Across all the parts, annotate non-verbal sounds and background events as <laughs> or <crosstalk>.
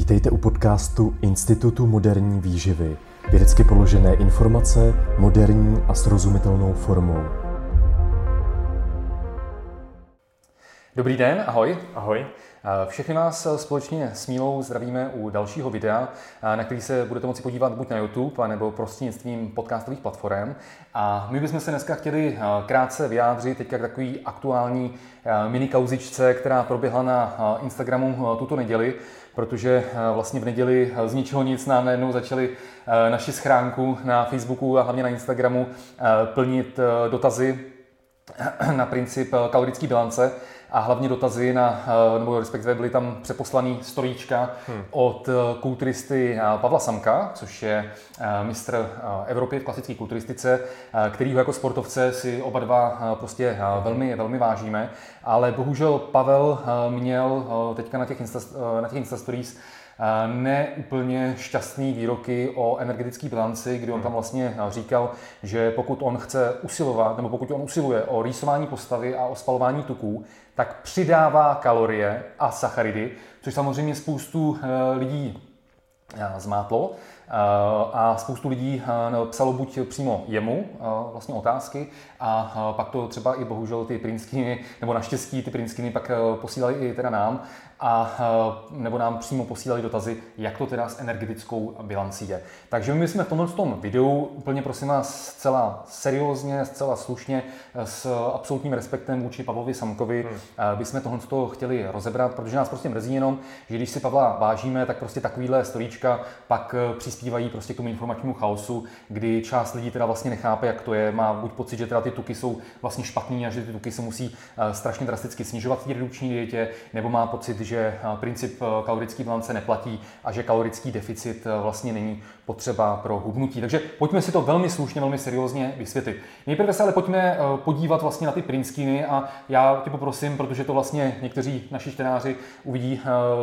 Vítejte u podcastu Institutu moderní výživy. Vědecky položené informace moderní a srozumitelnou formou. Dobrý den, ahoj. Ahoj. Všechny vás společně s Mílou zdravíme u dalšího videa, na který se budete moci podívat buď na YouTube, nebo prostřednictvím podcastových platform. A my bychom se dneska chtěli krátce vyjádřit teďka k takový aktuální mini kauzičce, která proběhla na Instagramu tuto neděli, protože vlastně v neděli z ničeho nic nám najednou začali naši schránku na Facebooku a hlavně na Instagramu plnit dotazy na princip kalorické bilance a hlavně dotazy na, eh, nebo respektive byly tam přeposlaný storíčka hmm. od eh, kulturisty eh, Pavla Samka, což je mistr Evropy v klasické kulturistice, kterýho jako sportovce si oba dva prostě velmi, velmi vážíme, ale bohužel Pavel měl teďka na těch, Insta, na těch Insta Stories ne úplně šťastný výroky o energetické bilanci, kdy on tam vlastně říkal, že pokud on chce usilovat, nebo pokud on usiluje o rýsování postavy a o spalování tuků, tak přidává kalorie a sacharidy, což samozřejmě spoustu eh, lidí eh, zmátlo. Eh, a spoustu lidí psalo buď přímo jemu vlastně otázky a pak to třeba i bohužel ty prinskiny, nebo naštěstí ty prinskiny pak posílali i teda nám a nebo nám přímo posílali dotazy, jak to teda s energetickou bilancí je. Takže my jsme v tomhle tom videu úplně prosím vás zcela seriózně, zcela slušně, s absolutním respektem vůči Pavlovi Samkovi hmm. bychom tohle toho chtěli rozebrat, protože nás prostě mrzí jenom, že když si Pavla vážíme, tak prostě takovýhle storíčka pak přispívají prostě k tomu informačnímu chaosu, kdy část lidí teda vlastně nechápe, jak to je, má buď pocit, že teda ty tuky jsou vlastně špatný a že ty tuky se musí strašně drasticky snižovat v redukční dietě, nebo má pocit, že eh, princip eh, kalorické bilance neplatí a že kalorický deficit eh, vlastně není potřeba pro hubnutí. Takže pojďme si to velmi slušně, velmi seriózně vysvětlit. Nejprve se ale pojďme podívat vlastně na ty prinskiny a já tě poprosím, protože to vlastně někteří naši čtenáři uvidí,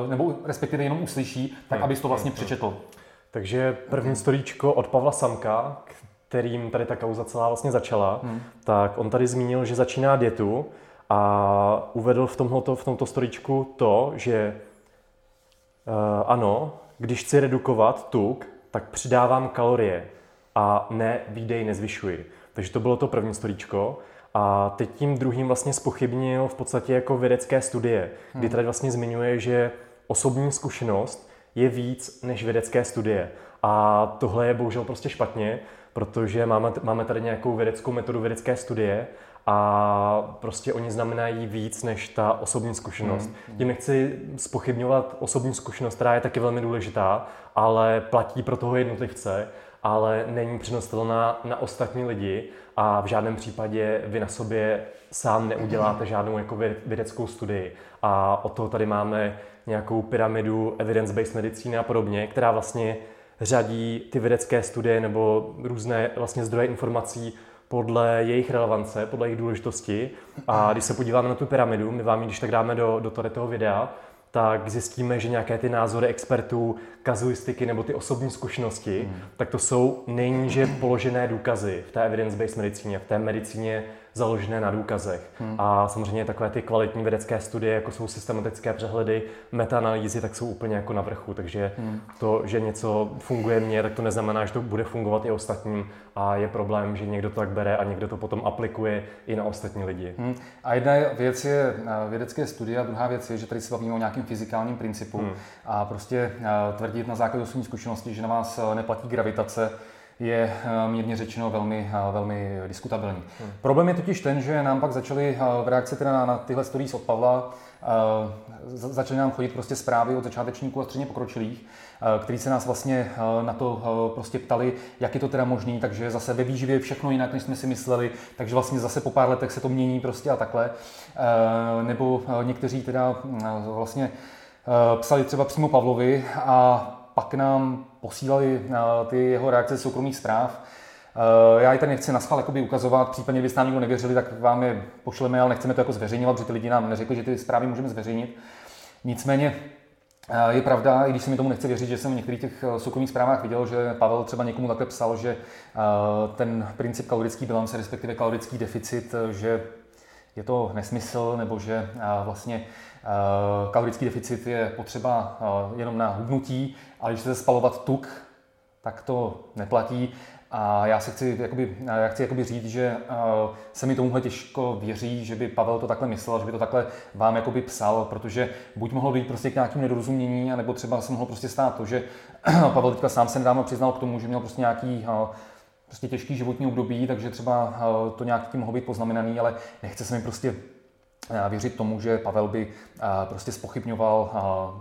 nebo respektive jenom uslyší, tak hmm. abys to vlastně hmm. přečetl. Takže první storíčko od Pavla Samka, kterým tady ta kauza celá vlastně začala, hmm. tak on tady zmínil, že začíná dietu, a uvedl v, tomto, v tomto storičku to, že uh, ano, když chci redukovat tuk, tak přidávám kalorie a ne výdej nezvyšuji. Takže to bylo to první storíčko. A teď tím druhým vlastně spochybnil v podstatě jako vědecké studie, kdy hmm. tady vlastně zmiňuje, že osobní zkušenost je víc než vědecké studie. A tohle je bohužel prostě špatně, protože máme, máme tady nějakou vědeckou metodu vědecké studie a prostě oni znamenají víc než ta osobní zkušenost. Mm. Tím nechci spochybňovat osobní zkušenost, která je taky velmi důležitá, ale platí pro toho jednotlivce, ale není přenositelná na ostatní lidi a v žádném případě vy na sobě sám neuděláte žádnou jako vědeckou studii. A o toho tady máme nějakou pyramidu evidence-based medicíny a podobně, která vlastně řadí ty vědecké studie nebo různé vlastně zdroje informací podle jejich relevance, podle jejich důležitosti. A když se podíváme na tu pyramidu, my vám ji když tak dáme do, do toho videa, tak zjistíme, že nějaké ty názory expertů, kazuistiky nebo ty osobní zkušenosti, hmm. tak to jsou nejníže položené důkazy v té evidence-based medicíně, v té medicíně založené na důkazech. Hmm. A samozřejmě takové ty kvalitní vědecké studie, jako jsou systematické přehledy, metaanalýzy, tak jsou úplně jako na vrchu. Takže hmm. to, že něco funguje mně, tak to neznamená, že to bude fungovat i ostatním. A je problém, že někdo to tak bere a někdo to potom aplikuje i na ostatní lidi. Hmm. A jedna věc je eh, vědecké studie a druhá věc je, že tady se bavíme o nějakém fyzikálním principu hmm. a prostě eh, tvrdit na základě osobní zkušenosti, že na vás eh, neplatí gravitace, je eh, mírně řečeno velmi, eh, velmi diskutabilní. Hmm. Problém je totiž ten, že nám pak začaly eh, v reakci teda na, na tyhle stories od Pavla začaly nám chodit prostě zprávy od začátečníků a středně pokročilých, kteří se nás vlastně na to prostě ptali, jak je to teda možný, takže zase ve výživě je všechno jinak, než jsme si mysleli, takže vlastně zase po pár letech se to mění prostě a takhle. Nebo někteří teda vlastně psali třeba přímo Pavlovi a pak nám posílali eh, ty jeho reakce z soukromých zpráv. Eh, já ji tady nechci na schvál ukazovat, případně kdybyste nám nikdo nevěřili, tak vám je pošleme, ale nechceme to jako zveřejňovat, protože ty lidi nám neřekli, že ty zprávy můžeme zveřejnit. Nicméně eh, je pravda, i když se mi tomu nechce věřit, že jsem v některých těch soukromých zprávách viděl, že Pavel třeba někomu takhle psal, že ten princip kalorický bilance, respektive kalorický deficit, že je to nesmysl, nebo že vlastně kalorický deficit je potřeba jenom na hubnutí, ale když chcete spalovat tuk, tak to neplatí. A já se chci, jakoby, já chci jakoby říct, že se mi tomuhle těžko věří, že by Pavel to takhle myslel, že by to takhle vám jakoby psal, protože buď mohlo dojít prostě k nějakému nedorozumění, nebo třeba se mohlo prostě stát to, že <clears throat> Pavel teďka sám se nedávno přiznal k tomu, že měl prostě nějaký prostě těžký životní období, takže třeba uh, to nějak tím mohlo být poznamenaný, ale nechce se mi prostě věřit tomu, že Pavel by prostě spochybňoval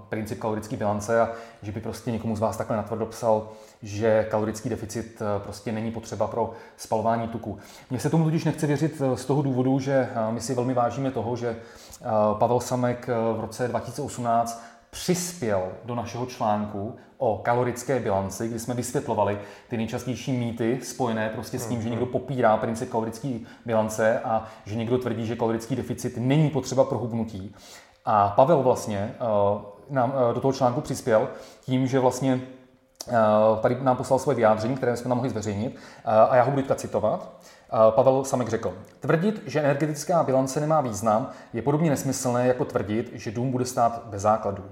princip kalorické bilance a že by prostě někomu z vás takhle natvrdo psal, že kalorický deficit prostě není potřeba pro spalování tuku. Mně se tomu totiž nechce věřit z toho důvodu, že my si velmi vážíme toho, že Pavel Samek v roce 2018 přispěl do našeho článku o kalorické bilanci, kdy jsme vysvětlovali ty nejčastější mýty spojené prostě s tím, že někdo popírá princip kalorické bilance a že někdo tvrdí, že kalorický deficit není potřeba pro hubnutí. A Pavel vlastně uh, nám uh, do toho článku přispěl tím, že vlastně uh, tady nám poslal svoje vyjádření, které jsme nám mohli zveřejnit a já ho budu teďka citovat. Pavel Samek řekl, tvrdit, že energetická bilance nemá význam, je podobně nesmyslné, jako tvrdit, že dům bude stát bez základů.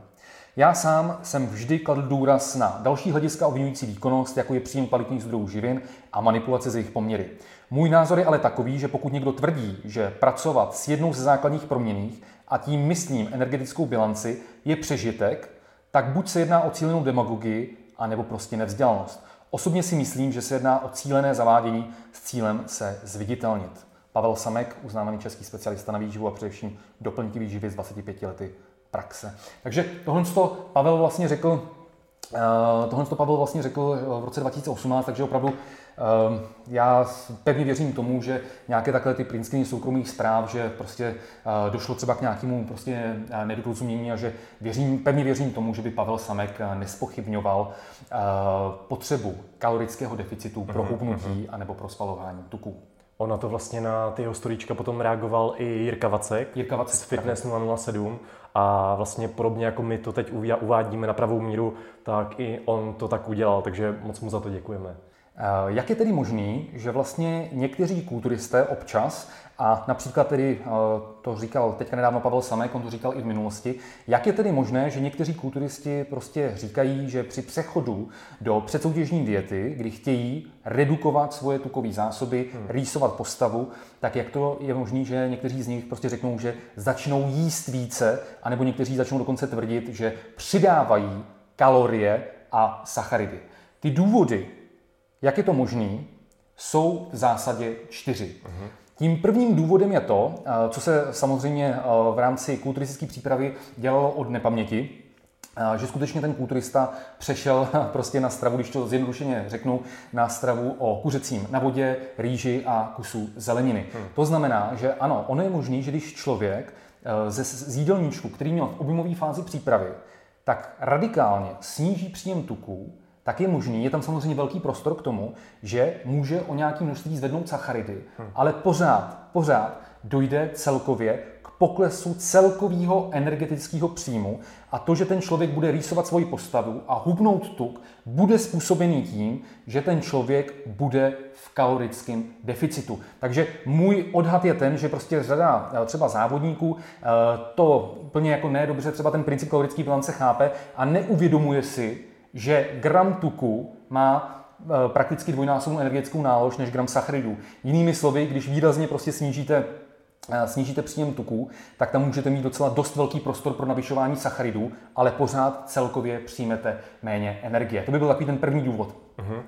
Já sám jsem vždy kladl důraz na další hlediska ovlivňující výkonnost, jako je příjem kvalitních zdrojů živin a manipulace z jejich poměry. Můj názor je ale takový, že pokud někdo tvrdí, že pracovat s jednou ze základních proměných a tím myslím energetickou bilanci je přežitek, tak buď se jedná o cílenou demagogii, anebo prostě nevzdělanost. Osobně si myslím, že se jedná o cílené zavádění s cílem se zviditelnit. Pavel Samek, uznávaný český specialista na výživu a především doplňky výživy z 25 lety praxe. Takže tohle to Pavel vlastně řekl, uh, tohle to Pavel vlastně řekl eh, v roce 2018, takže opravdu uh, já pevně věřím tomu, že nějaké takhle ty prinskiny soukromých zpráv, že prostě došlo třeba k nějakému prostě nedorozumění a že věřím, pevně věřím tomu, že by Pavel Samek nespochybňoval potřebu kalorického deficitu pro mhm, hubnutí mhm. anebo pro spalování tuků. Ona to vlastně na ty jeho storíčka potom reagoval i Jirka Vacek, Jirka Vacek z Fitness 007 a vlastně podobně jako my to teď uvádíme na pravou míru, tak i on to tak udělal, takže moc mu za to děkujeme. Eh, jak je tedy možný, že vlastně někteří kulturisté občas, a například tedy eh, to říkal teďka nedávno Pavel Samek, on to říkal i v minulosti, jak je tedy možné, že někteří kulturisti prostě říkají, že při přechodu do předsoutěžní diety, kdy chtějí redukovat svoje tukové zásoby, hmm. rýsovat postavu, tak jak to je možné, že někteří z nich prostě řeknou, že začnou jíst více, anebo někteří začnou dokonce tvrdit, že přidávají kalorie a sacharidy. Ty důvody, jak je to možné, jsou v zásadě čtyři. Uh-huh. Tím prvním důvodem je to, eh, co se samozřejmě eh, v rámci kulturistické přípravy dělalo od nepaměti, eh, že skutečně ten kulturista přešel <laughs> prostě na stravu, když to zjednodušeně řeknu, na stravu o kuřecím na vodě, rýži a kusu zeleniny. Hmm. To znamená, že ano, ono je možné, že když člověk ze, z jídelníčku, který měl v objemové fázi přípravy, tak radikálně sníží příjem tuků, tak je možný, je tam samozřejmě velký prostor k tomu, že může o nějaký množství zvednout sacharidy, hmm. ale pořád, pořád dojde celkově k poklesu celkového energetického příjmu a to, že ten člověk bude rýsovat svoji postavu a hubnout tuk, bude způsobený tím, že ten člověk bude v kalorickém deficitu. Takže můj odhad je ten, že prostě řada eh, třeba závodníků eh, to úplně jako nedobře třeba ten princip kalorické bilance chápe a neuvědomuje si, že gram tuku má eh, prakticky dvojnásobnou energetickou nálož než gram sacharidů. Jinými slovy, když výrazně prostě snížíte snížíte příjem tuků, tak tam můžete mít docela dost velký prostor pro navyšování sacharidů, ale pořád celkově přijmete méně energie. To by byl takový ten první důvod. Uh-huh.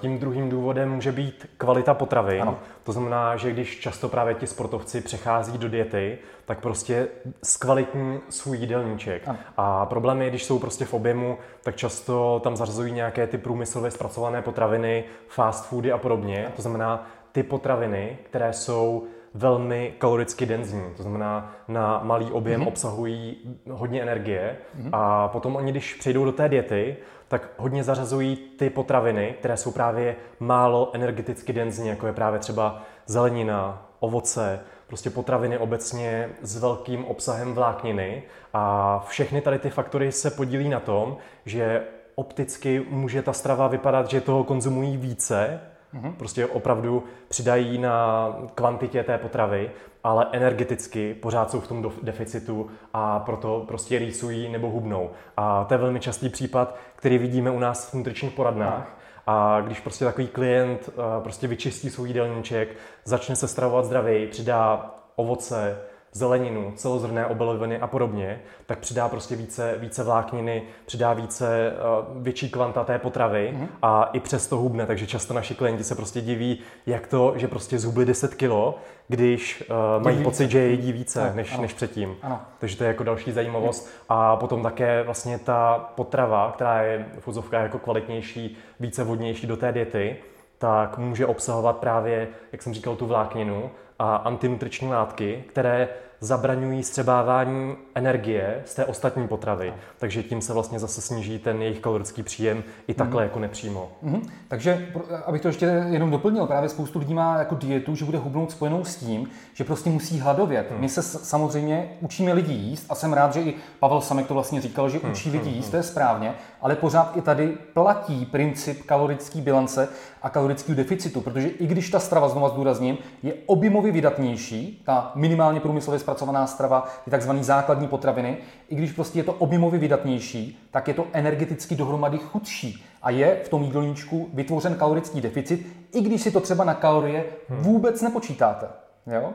Tím druhým důvodem může být kvalita potravy. Ano. To znamená, že když často právě ti sportovci přechází do diety, tak prostě zkvalitní svůj jídelníček. Ano. A problém je, když jsou prostě v objemu, tak často tam zařazují nějaké ty průmyslově zpracované potraviny, fast foody a podobně. Ano. To znamená, ty potraviny, které jsou velmi kaloricky denzní, to znamená na malý objem mm-hmm. obsahují hodně energie mm-hmm. a potom oni, když přejdou do té diety, tak hodně zařazují ty potraviny, které jsou právě málo energeticky denzní, jako je právě třeba zelenina, ovoce, prostě potraviny obecně s velkým obsahem vlákniny a všechny tady ty faktory se podílí na tom, že opticky může ta strava vypadat, že toho konzumují více, Mm-hmm. Prostě opravdu přidají na kvantitě té potravy, ale energeticky pořád jsou v tom deficitu a proto prostě rýsují nebo hubnou. A to je velmi častý případ, který vidíme u nás v nutričních poradnách. A když prostě takový klient eh, prostě vyčistí svůj jídelníček, začne se stravovat zdravěji, přidá ovoce, zeleninu, celozrné obiloviny a podobně, tak přidá prostě více, více vlákniny, přidá více, uh, větší kvanta té potravy mm-hmm. a i přesto hubne. Takže často naši klienti se prostě diví, jak to, že prostě zhubli 10 kilo, když uh, mají více. pocit, že jedí více ano, než, ano. než předtím. Ano. Takže to je jako další zajímavost. A potom také vlastně ta potrava, která je v úzovkách jako kvalitnější, více vodnější do té diety, tak může obsahovat právě, jak jsem říkal, tu vlákninu a antinutriční látky, které zabraňují střebávání energie z té ostatní potravy. Takže tím se vlastně zase sníží ten jejich kalorický příjem i takhle mm. jako nepřímo. Mm. Takže, abych to ještě jenom doplnil, právě spoustu lidí má jako dietu, že bude hubnout spojenou s tím, že prostě musí hladovět. Mm. My se samozřejmě učíme lidi jíst a jsem rád, že i Pavel Samek to vlastně říkal, že mm. učí lidi jíst, to je správně, ale pořád i tady platí princip kalorické bilance a kalorického deficitu, protože i když ta strava, znovu zdůrazním, je objemově vydatnější, ta minimálně průmyslově zpracovaná strava, ty takzvané základní potraviny, i když prostě je to objemově vydatnější, tak je to energeticky dohromady chudší a je v tom jídelníčku vytvořen kalorický deficit, i když si to třeba na kalorie hmm. vůbec nepočítáte. Jo?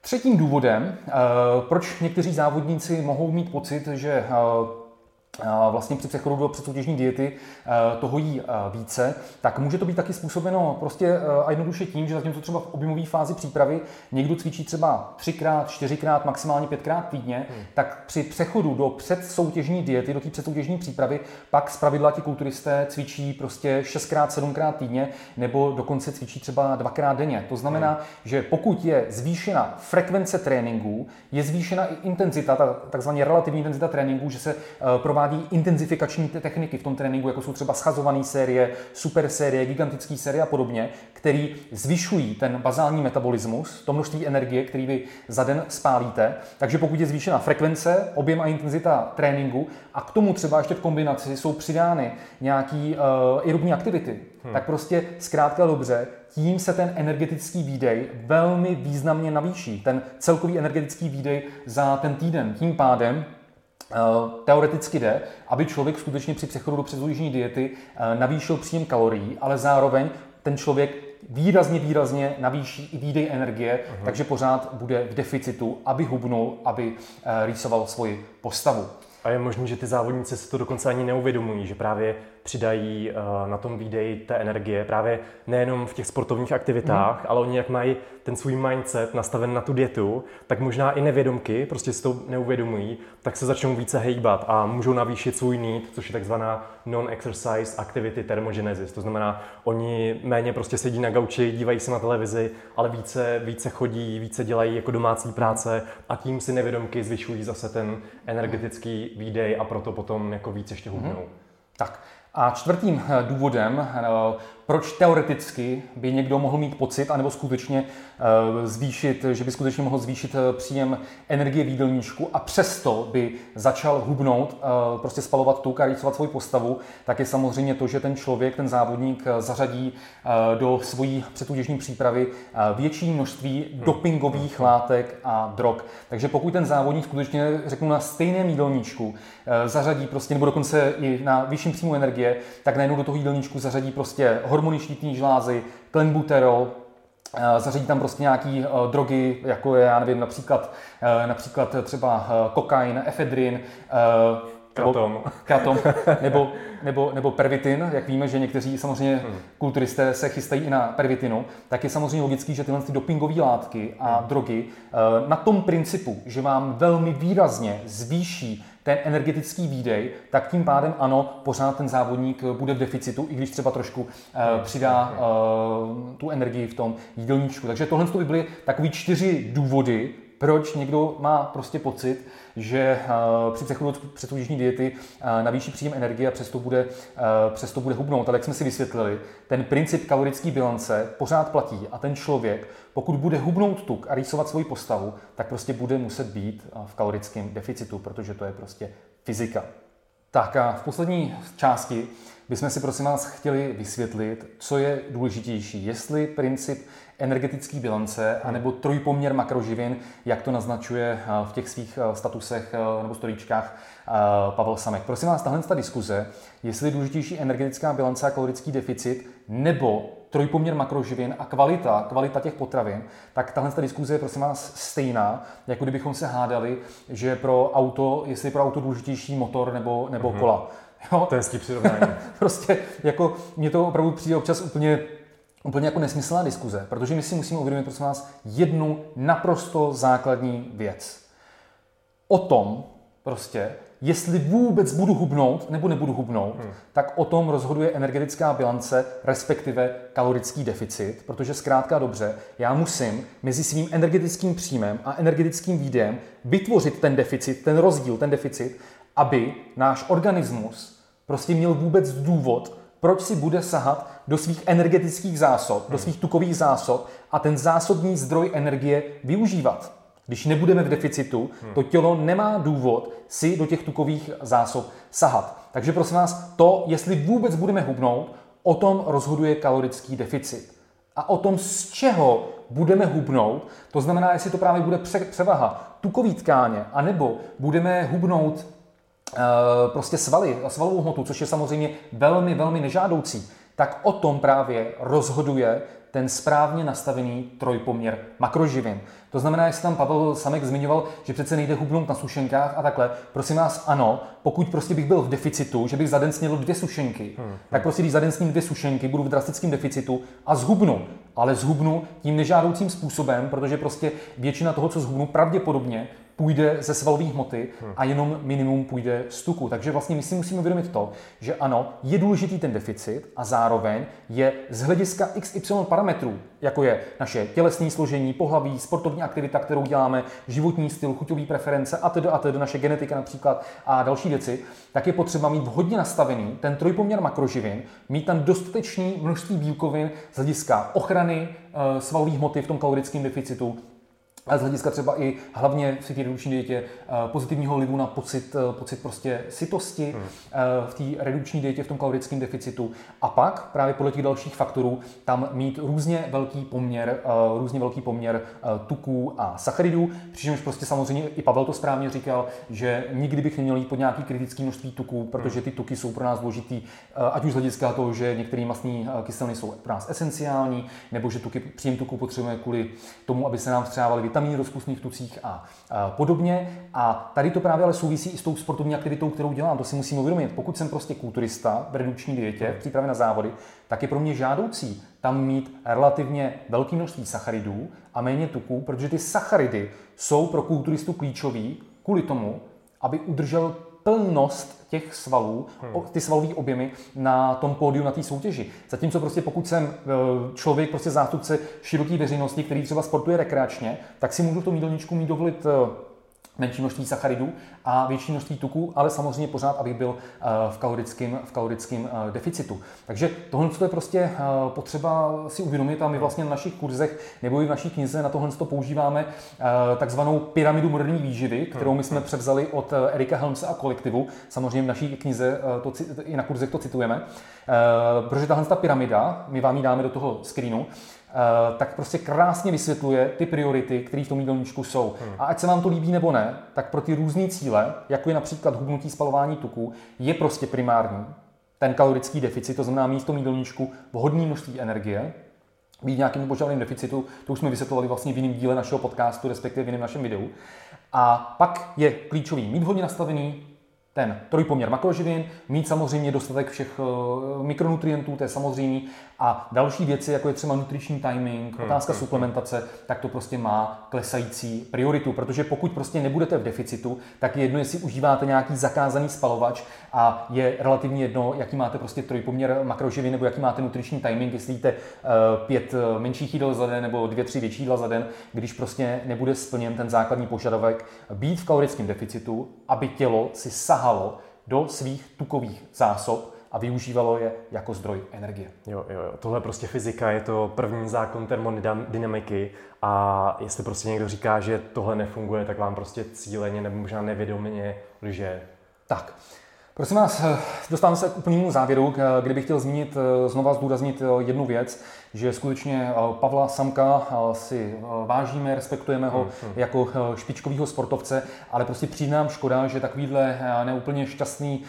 Třetím důvodem, eh, proč někteří závodníci mohou mít pocit, že eh, vlastně při přechodu do předsoutěžní diety eh, toho jí eh, více, tak může to být taky způsobeno prostě eh, a jednoduše tím, že zatímco třeba v objemové fázi přípravy někdo cvičí třeba třikrát, čtyřikrát, maximálně pětkrát týdně, hmm. tak při přechodu do předsoutěžní diety, do té předsoutěžní přípravy, pak z pravidla ti kulturisté cvičí prostě šestkrát, sedmkrát týdně nebo dokonce cvičí třeba dvakrát denně. To znamená, hmm. že pokud je zvýšena frekvence tréninku, je zvýšena i intenzita, ta takzvaně relativní intenzita tréninku, že se provádí provádí intenzifikační techniky v tom tréninku, jako jsou třeba schazované série, super série, gigantické série a podobně, který zvyšují ten bazální metabolismus, to množství energie, který vy za den spálíte. Takže pokud je zvýšena frekvence, objem a intenzita tréninku a k tomu třeba ještě v kombinaci jsou přidány nějaký uh, aerobní aktivity, hmm. tak prostě zkrátka dobře tím se ten energetický výdej velmi významně navýší. Ten celkový energetický výdej za ten týden. Tím pádem Eh, teoreticky jde, aby člověk skutečně při přechodu do předlužní diety eh, navýšil příjem kalorií, ale zároveň ten člověk výrazně, výrazně navýší i výdej energie, uh-huh. takže pořád bude v deficitu, aby hubnul, aby eh, rýsoval svoji postavu. A je možné, že ty závodníci se to dokonce ani neuvědomují, že právě přidají uh, na tom výdej té energie, právě nejenom v těch sportovních aktivitách, mm. ale oni jak mají ten svůj mindset nastaven na tu dietu, tak možná i nevědomky, prostě si to neuvědomují, tak se začnou více hejbat a můžou navýšit svůj need, což je takzvaná non-exercise activity thermogenesis. To znamená, oni méně prostě sedí na gauči, dívají se na televizi, ale více, více chodí, více dělají jako domácí práce a tím si nevědomky zvyšují zase ten energetický výdej a proto potom jako víc ještě hubnou. Mm. Tak, a čtvrtým eh, důvodem, eh, proč teoreticky by někdo mohl mít pocit, anebo skutečně eh, zvýšit, že by skutečně mohl zvýšit příjem energie v jídelníčku a přesto by začal hubnout, prostě spalovat tuk a rýcovat svoji postavu, tak je samozřejmě to, že ten člověk, ten závodník zařadí do svojí předtútěžní přípravy větší množství dopingových látek a drog. Takže pokud ten závodník skutečně, řeknu, na stejném jídelníčku zařadí prostě, nebo dokonce i na vyšším příjmu energie, energie, tak najednou do toho jídelníčku zařadí prostě hormony štítní žlázy, klenbuterol, eh, zařadí tam prostě nějaký uh, drogy, jako je, já nevím, například, uh, například třeba kokain, efedrin, uh, Kratom. <laughs> Kratom, nebo, nebo, nebo pervitin, jak víme, že někteří samozřejmě hmm. kulturisté se chystají i na pervitinu, tak je samozřejmě logický, že tyhle ty dopingové látky a hmm. drogy na tom principu, že vám velmi výrazně zvýší ten energetický výdej, tak tím pádem ano, pořád ten závodník bude v deficitu, i když třeba trošku uh, přidá uh, tu energii v tom jídelníčku. Takže tohle by byly takový čtyři důvody, proč někdo má prostě pocit, že uh, při přechodu předsoutěžní diety uh, navýší příjem energie a přesto bude, uh, přesto bude hubnout. Ale jak jsme si vysvětlili, ten princip kalorické bilance pořád platí a ten člověk, pokud bude hubnout tuk a rýsovat svoji postavu, tak prostě bude muset být v kalorickém deficitu, protože to je prostě fyzika. Tak a v poslední části bychom si prosím vás chtěli vysvětlit, co je důležitější. Jestli princip energetické bilance anebo trojpoměr makroživin, jak to naznačuje v těch svých statusech nebo storíčkách Pavel Samek. Prosím vás, tahle ta diskuze, jestli je důležitější energetická bilance a kalorický deficit nebo trojpoměr makroživin a kvalita, kvalita těch potravin, tak tahle ta diskuze je prosím vás stejná, jako kdybychom se hádali, že pro auto, jestli je pro auto důležitější motor nebo, nebo mm-hmm. kola. Jo? To je přirovnání. <laughs> prostě jako mě to opravdu přijde občas úplně úplně jako nesmyslná diskuze, protože my si musíme uvědomit, prosím vás, jednu naprosto základní věc. O tom prostě, jestli vůbec budu hubnout nebo nebudu hubnout, hmm. tak o tom rozhoduje energetická bilance, respektive kalorický deficit, protože zkrátka dobře, já musím mezi svým energetickým příjmem a energetickým výdejem vytvořit ten deficit, ten rozdíl, ten deficit, aby náš organismus prostě měl vůbec důvod, proč si bude sahat do svých energetických zásob, do hmm. svých tukových zásob a ten zásobní zdroj energie využívat. Když nebudeme v deficitu, to tělo nemá důvod si do těch tukových zásob sahat. Takže prosím vás, to, jestli vůbec budeme hubnout, o tom rozhoduje kalorický deficit. A o tom, z čeho budeme hubnout, to znamená, jestli to právě bude převaha tukový tkáně, anebo budeme hubnout prostě svaly, svalovou hmotu, což je samozřejmě velmi, velmi nežádoucí, tak o tom právě rozhoduje ten správně nastavený trojpoměr makroživin. To znamená, jestli tam Pavel Samek zmiňoval, že přece nejde hubnout na sušenkách a takhle. Prosím vás, ano, pokud prostě bych byl v deficitu, že bych za den snědl dvě sušenky, hmm. tak prostě když za den sním dvě sušenky, budu v drastickém deficitu a zhubnu. Ale zhubnu tím nežádoucím způsobem, protože prostě většina toho, co zhubnu, pravděpodobně půjde ze svalové hmoty a jenom minimum půjde z tuku. Takže vlastně my si musíme uvědomit to, že ano, je důležitý ten deficit a zároveň je z hlediska XY parametrů, jako je naše tělesné složení, pohlaví, sportovní aktivita, kterou děláme, životní styl, chuťový preference a tedy a tedy naše genetika například a další věci, tak je potřeba mít vhodně nastavený ten trojpoměr makroživin, mít tam dostatečné množství bílkovin z hlediska ochrany e, svalové hmoty v tom kalorickém deficitu, a z hlediska třeba i hlavně v té redukční dietě eh, pozitivního vlivu na pocit, eh, pocit prostě sytosti hmm. Eh, v té redukční dietě, v tom kalorickém deficitu. A pak právě podle těch dalších faktorů tam mít různě velký poměr, různě velký poměr tuků a sacharidů, přičemž prostě samozřejmě i Pavel to správně říkal, že nikdy bych neměl jít pod nějaký kritický množství tuků, protože ty tuky jsou pro nás důležitý, ať už z hlediska toho, že některé masné kyseliny jsou pro nás esenciální, nebo že tuky, příjem tuků potřebujeme kvůli tomu, aby se nám vstřávaly vitamíny rozpustných tucích a, a podobně. A tady to právě ale souvisí i s tou sportovní aktivitou, kterou dělám. To si musím uvědomit. Pokud jsem prostě kulturista v redukční dietě, v přípravě na závody, tak je pro mě žádoucí tam mít relativně velké množství sacharidů a méně tuků, protože ty sacharidy jsou pro kulturistu klíčový kvůli tomu, aby udržel plnost těch svalů, hmm. ty svalové objemy na tom pódiu, na té soutěži. Zatímco prostě pokud jsem e, člověk, prostě zástupce široké veřejnosti, který třeba sportuje rekreačně, tak si můžu v tom jídelníčku mít dovolit e, menší množství sacharidů a větší množství tuků, ale samozřejmě pořád, abych byl eh, v kalorickém, v kalorickém eh, deficitu. Takže tohle je prostě eh, potřeba si uvědomit a my vlastně na našich kurzech nebo i v naší knize na tohle to používáme takzvanou pyramidu moderní výživy, kterou my jsme převzali od Erika Helmse a kolektivu. Samozřejmě v naší knize to, i na kurzech to citujeme. Protože tahle ta pyramida, my vám ji dáme do toho screenu, tak prostě krásně vysvětluje ty priority, které v tom jídelníčku jsou. Hmm. A ať se vám to líbí nebo ne, tak pro ty různé cíle, jako je například hubnutí spalování tuku, je prostě primární ten kalorický deficit, to znamená mít v tom jídelníčku vhodné množství energie, být nějakým požadavným deficitu, to už jsme vysvětlovali vlastně v jiném díle našeho podcastu, respektive v jiném našem videu. A pak je klíčový mít vhodně nastavený ten trojpoměr makroživin, mít samozřejmě dostatek všech eh, mikronutrientů, to je samozřejmé, a další věci, jako je třeba nutriční timing, hmm, otázka hmm, suplementace, tak to prostě má klesající prioritu, protože pokud prostě nebudete v deficitu, tak je jedno, jestli užíváte nějaký zakázaný spalovač a je relativně jedno, jaký máte prostě trojpoměr makroživin nebo jaký máte nutriční timing, jestli jíte uh, pět eh, menších jídel za den nebo dvě, tři větší jídla za den, když prostě nebude splněn ten základní požadavek být v kalorickém deficitu, aby tělo si sahalo do svých tukových zásob a využívalo je jako zdroj energie. Jo, jo, jo. Tohle je prostě fyzika, je to první zákon termodynamiky a jestli prostě někdo říká, že tohle nefunguje, tak vám prostě cíleně nebo možná nevědomě lže. Tak. Prosím vás, dostávám se k úplnému závěru, kdybych chtěl zmínit, znova zdůraznit jednu věc že skutečně eh, Pavla Samka eh, si eh, vážíme, respektujeme ho hmm, hmm. jako špičkového sportovce, ale prostě přijde nám škoda, že takovýhle neúplně šťastný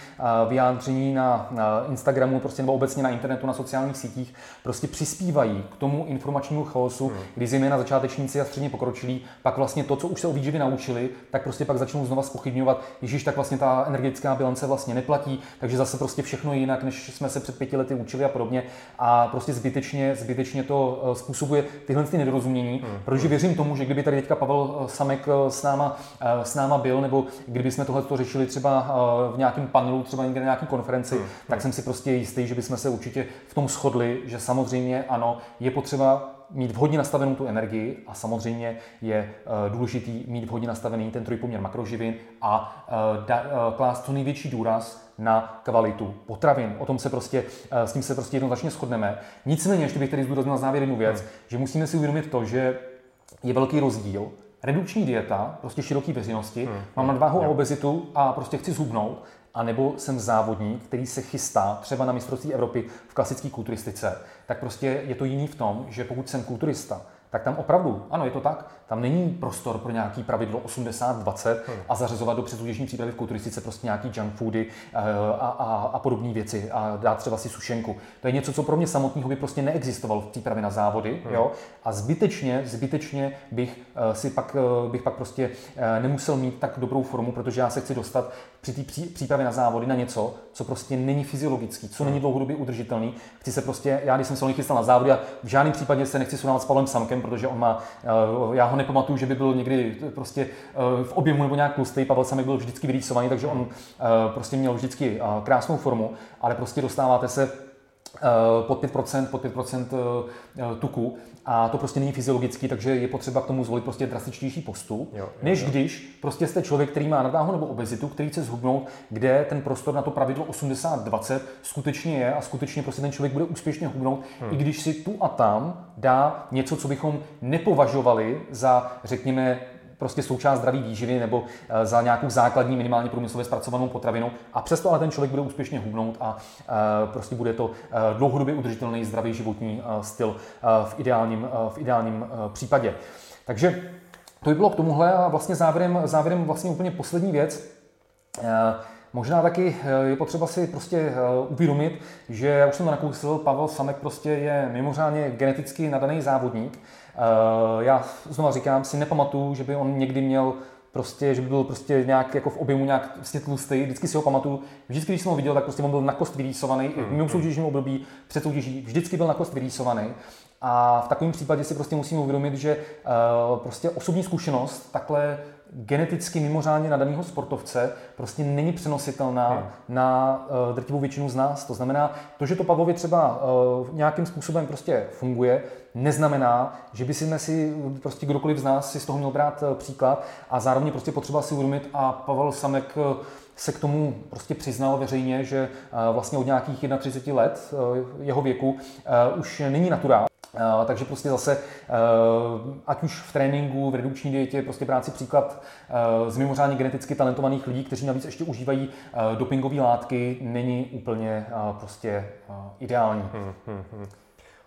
vyjádření na Instagramu prostě nebo obecně na internetu, na sociálních sítích prostě přispívají k tomu informačnímu chaosu, hmm. kdy zejména začátečníci a středně pokročilí pak vlastně to, co už se o výživě naučili, tak prostě pak začnou znova spochybňovat, Ježíš, tak vlastně ta energetická bilance vlastně neplatí, takže zase prostě všechno je jinak, než jsme se před pěti lety učili a podobně. A prostě zbytečně, zbytečně zbytečně to eh, způsobuje tyhle ty nedorozumění, hmm. protože věřím tomu, že kdyby tady teďka Pavel eh, Samek eh, s náma, s náma byl, nebo kdyby jsme tohle řešili třeba v nějakém panelu, třeba někde na nějaké konferenci, hmm. tak jsem si prostě jistý, že bychom se určitě v tom shodli, že samozřejmě ano, je potřeba mít vhodně nastavenou tu energii a samozřejmě je důležitý mít vhodně nastavený ten trojpoměr makroživin a klást co největší důraz na kvalitu potravin. O tom se prostě, eh, s tím se prostě jednoznačně shodneme. Nicméně, ještě bych tady zdůraznil na závěr jednu věc, hmm. že musíme si uvědomit to, že je velký rozdíl redukční dieta, prostě široký veřejnosti, hmm. mám nadváhu a obezitu a prostě chci zhubnout, a nebo jsem závodník, který se chystá třeba na mistrovství Evropy v klasické kulturistice, tak prostě je to jiný v tom, že pokud jsem kulturista, tak tam opravdu, ano, je to tak, tam není prostor pro nějaký pravidlo 80-20 hmm. a zařazovat do předsoutěžní přípravy v kulturistice prostě nějaký junk foody eh, a, a, a podobné věci a dát třeba si sušenku. To je něco, co pro mě samotného by prostě neexistovalo v přípravě na závody. Hmm. Jo? A zbytečně, zbytečně bych eh, si pak, eh, bych pak prostě nemusel mít tak dobrou formu, protože já se chci dostat při té přípravě na závody na něco, co prostě není fyziologický, co není hmm. dlouhodobě udržitelný. Chci se prostě, já když jsem se chystal na závody a v žádném případě se nechci srovnávat s Pavlem Samkem, protože on má, já ho nepamatuju, že by byl někdy prostě eh, v objemu nebo nějak tlustý. Pavel Samek byl vždycky vyrýsovaný, takže on eh, prostě měl vždycky eh, krásnou formu, ale prostě dostáváte se pod 5%, pod 5% tuku a to prostě není fyziologický, takže je potřeba k tomu zvolit prostě drastičtější postup, jo, jo, než jo. když prostě jste člověk, který má nadváhu nebo obezitu, který chce zhubnout, kde ten prostor na to pravidlo 80-20 skutečně je a skutečně prostě ten člověk bude úspěšně hubnout, hmm. i když si tu a tam dá něco, co bychom nepovažovali za, řekněme, prostě součást zdraví výživy nebo eh, za nějakou základní minimálně průmyslově zpracovanou potravinu a přesto ale ten člověk bude úspěšně hubnout a eh, prostě bude to eh, dlouhodobě udržitelný zdravý životní styl v ideálním, v ideálním případě. Takže to by bylo k tomuhle a vlastně závěrem, závěrem vlastně úplně poslední věc. Možná taky je potřeba si prostě uvědomit, že já už jsem to nakousil, Pavel Samek prostě je mimořádně geneticky nadaný závodník, já znovu říkám, si nepamatuju, že by on někdy měl prostě, že by byl prostě nějak jako v objemu nějak vlastně tlustý. Vždycky si ho pamatuju. Vždycky, když jsem ho viděl, tak prostě on byl na kost vyrýsovaný. Mm. Mimo soutěžním období, před soutěží, vždycky byl na kost vyrýsovaný. A v takovém případě si prostě musíme uvědomit, že uh, prostě osobní zkušenost takhle geneticky mimořádně nadaného sportovce prostě není přenositelná hmm. na uh, drtivou většinu z nás. To znamená, to, že to Pavlovi třeba uh, nějakým způsobem prostě funguje, neznamená, že by si si prostě kdokoliv z nás si z toho měl brát uh, příklad a zároveň prostě potřeba si uvědomit a Pavel Samek uh, se k tomu prostě přiznal veřejně, že vlastně od nějakých 31 let jeho věku už není naturál. Uh, takže prostě zase, uh, ať už v tréninku, v redukční dietě, prostě práci příklad uh, z mimořádně geneticky talentovaných lidí, kteří navíc ještě užívají dopingové látky, není úplně prostě ideální. Hmm, hmm, hmm.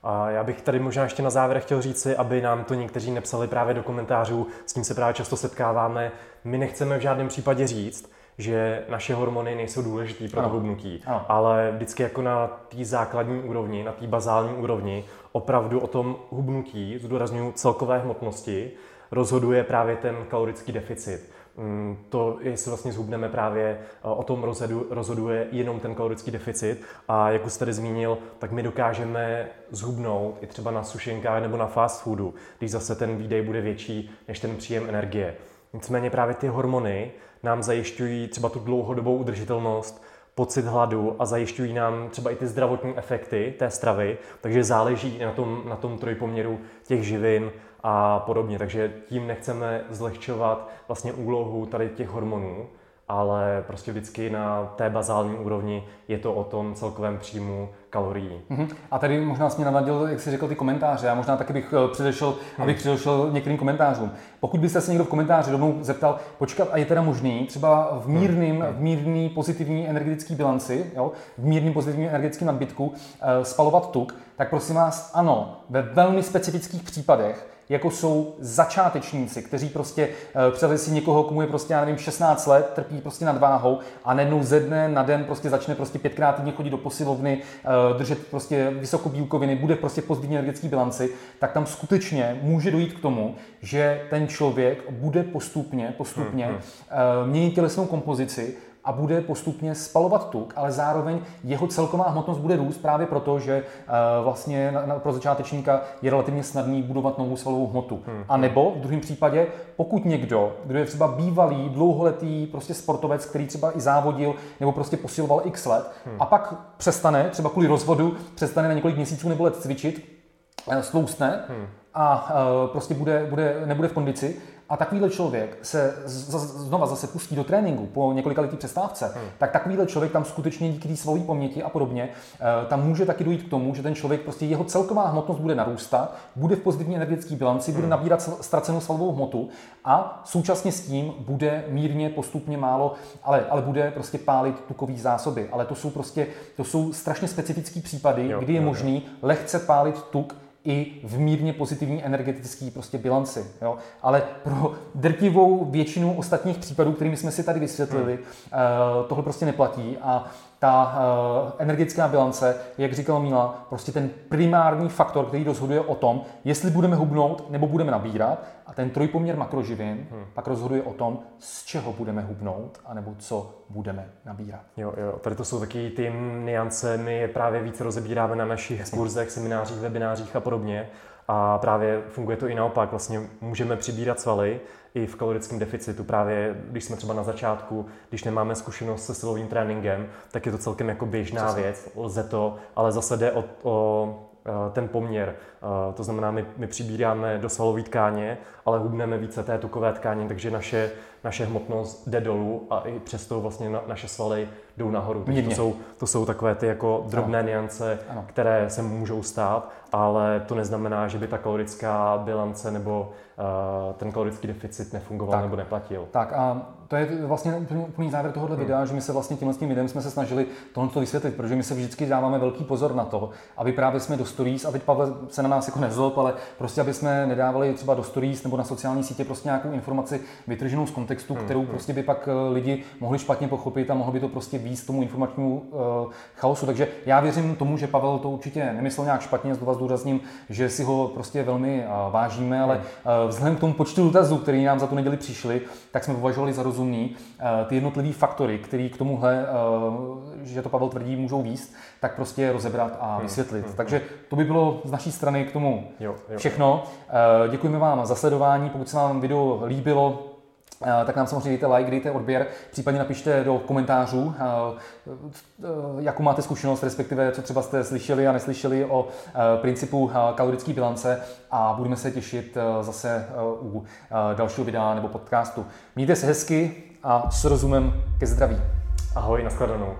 A já bych tady možná ještě na závěr chtěl říci, aby nám to někteří nepsali právě do komentářů, s tím se právě často setkáváme. My nechceme v žádném případě říct, že naše hormony nejsou důležité pro hubnutí, ale vždycky jako na té základní úrovni, na té bazální úrovni, opravdu o tom hubnutí, zdůraznuju celkové hmotnosti, rozhoduje právě ten kalorický deficit. Mm, to, jestli vlastně zhubneme právě, eh, o tom rozhoduje jenom ten kalorický deficit. A jak už jste tady zmínil, tak my dokážeme zhubnout i třeba na sušenkách nebo na fast foodu, když zase ten výdej bude větší než ten příjem energie. Nicméně právě ty hormony nám zajišťují třeba tu dlouhodobou udržitelnost, pocit hladu a zajišťují nám třeba i ty zdravotní efekty té stravy, takže záleží na tom, na tom trojpoměru těch živin a podobně. Takže tím nechceme zlehčovat vlastně úlohu tady těch hormonů, ale prostě vždycky na té bazální úrovni je to o tom celkovém příjmu kalorií. Uh-huh. A tady možná jsi mě navadil, jak jsi řekl, ty komentáře. Já možná taky bych eh, předešel, hmm. abych předešel některým komentářům. Pokud byste se někdo v komentáři rovnou zeptal, počkat, a je teda možný třeba v mírným, hmm. v mírný pozitivní energetický bilanci, jo, v mírným pozitivním energetickém nadbytku uh, spalovat tuk, tak prosím vás, ano, ve velmi specifických případech jako jsou začátečníci, kteří prostě uh, si někoho, komu je prostě, já nevím, 16 let, trpí prostě nadváhou a najednou ze dne na den prostě začne prostě pětkrát týdně chodit do posilovny, uh, držet prostě vysokobílkoviny, bude prostě v pozitivní energetické bilanci, tak tam skutečně může dojít k tomu, že ten člověk bude postupně, postupně hmm, hmm. Uh, měnit tělesnou kompozici a bude postupně spalovat tuk, ale zároveň jeho celková hmotnost bude růst právě proto, že uh, vlastně na, na, pro začátečníka je relativně snadný budovat novou svalovou hmotu. Hmm. A nebo v druhém případě, pokud někdo, kdo je třeba bývalý, dlouholetý prostě sportovec, který třeba i závodil nebo prostě posiloval x let hmm. a pak přestane, třeba kvůli rozvodu, přestane na několik měsíců nebo let cvičit, eh, sloustne hmm. a uh, prostě bude, bude, nebude v kondici, a takovýhle člověk se znova zase pustí do tréninku po několika letý přestávce, hmm. tak takovýhle člověk tam skutečně díky té svojí paměti a podobně, eh, tam může taky dojít k tomu, že ten člověk prostě jeho celková hmotnost bude narůstat, bude v pozitivní energetické bilanci, hmm. bude nabírat ztracenou svalovou hmotu a současně s tím bude mírně, postupně málo, ale, ale bude prostě pálit tukový zásoby. Ale to jsou prostě, to jsou strašně specifické případy, jo, kdy je jo, možný jo. lehce pálit tuk i v mírně pozitivní energetické prostě bilanci. Jo? Ale pro drtivou většinu ostatních případů, kterými jsme si tady vysvětlili, hmm. tohle prostě neplatí a ta uh, energetická bilance, jak říkala Míla, prostě ten primární faktor, který rozhoduje o tom, jestli budeme hubnout nebo budeme nabírat. A ten trojpoměr makroživin hmm. pak rozhoduje o tom, z čeho budeme hubnout, anebo co budeme nabírat. Jo, jo, tady to jsou taky ty niance, my je právě více rozebíráme na našich kurzech, seminářích, webinářích a podobně. A právě funguje to i naopak. Vlastně můžeme přibírat svaly i v kalorickém deficitu. Právě když jsme třeba na začátku, když nemáme zkušenost se silovým tréninkem, tak je to celkem jako běžná Přesně. věc. Lze to, ale zase jde o, o ten poměr. Eh, to znamená, my, my přibíráme do svalové tkáně, ale hubneme více té tukové tkáně, takže naše, naše hmotnost jde dolů a i přesto vlastně na, naše svaly jdou nahoru. Takže to jsou, to jsou takové ty jako drobné ano. niance, ano. které se můžou stát, ale to neznamená, že by ta kalorická bilance nebo ten kalorický deficit nefungoval tak. nebo neplatil. Tak a to je vlastně úplný, úplný závěr tohohle hmm. videa, že my se vlastně tímhle tím videem jsme se snažili tohle vysvětlit, protože my se vždycky dáváme velký pozor na to, aby právě jsme do stories, a teď Pavel se na nás jako nezlob, ale prostě aby jsme nedávali třeba do stories nebo na sociální sítě prostě nějakou informaci vytrženou z kontextu, hmm. kterou hmm. prostě by pak eh, lidi mohli špatně pochopit a mohlo by to prostě víc tomu informačnímu uh, chaosu. Takže já věřím tomu, že Pavel to určitě nemyslel nějak špatně, znovu zdůrazním, že si ho prostě velmi uh, vážíme, ale uh, vzhledem k tomu počtu dotazů, který nám za tu neděli přišli, tak jsme považovali za rozumný ty jednotlivé faktory, které k tomuhle, že to Pavel tvrdí, můžou výst, tak prostě rozebrat a hmm, vysvětlit. Hmm. Takže to by bylo z naší strany k tomu jo, jo. všechno. Děkujeme vám za sledování. Pokud se vám video líbilo, Eh, tak nám samozřejmě dejte like, dejte odběr, případně napište do komentářů, eh, eh, jakou máte zkušenost, respektive co třeba jste slyšeli a neslyšeli o principu kalorické bilance a budeme se těšit zase u dalšího videa nebo podcastu. Mějte se hezky a s rozumem ke zdraví. Ahoj, nashledanou.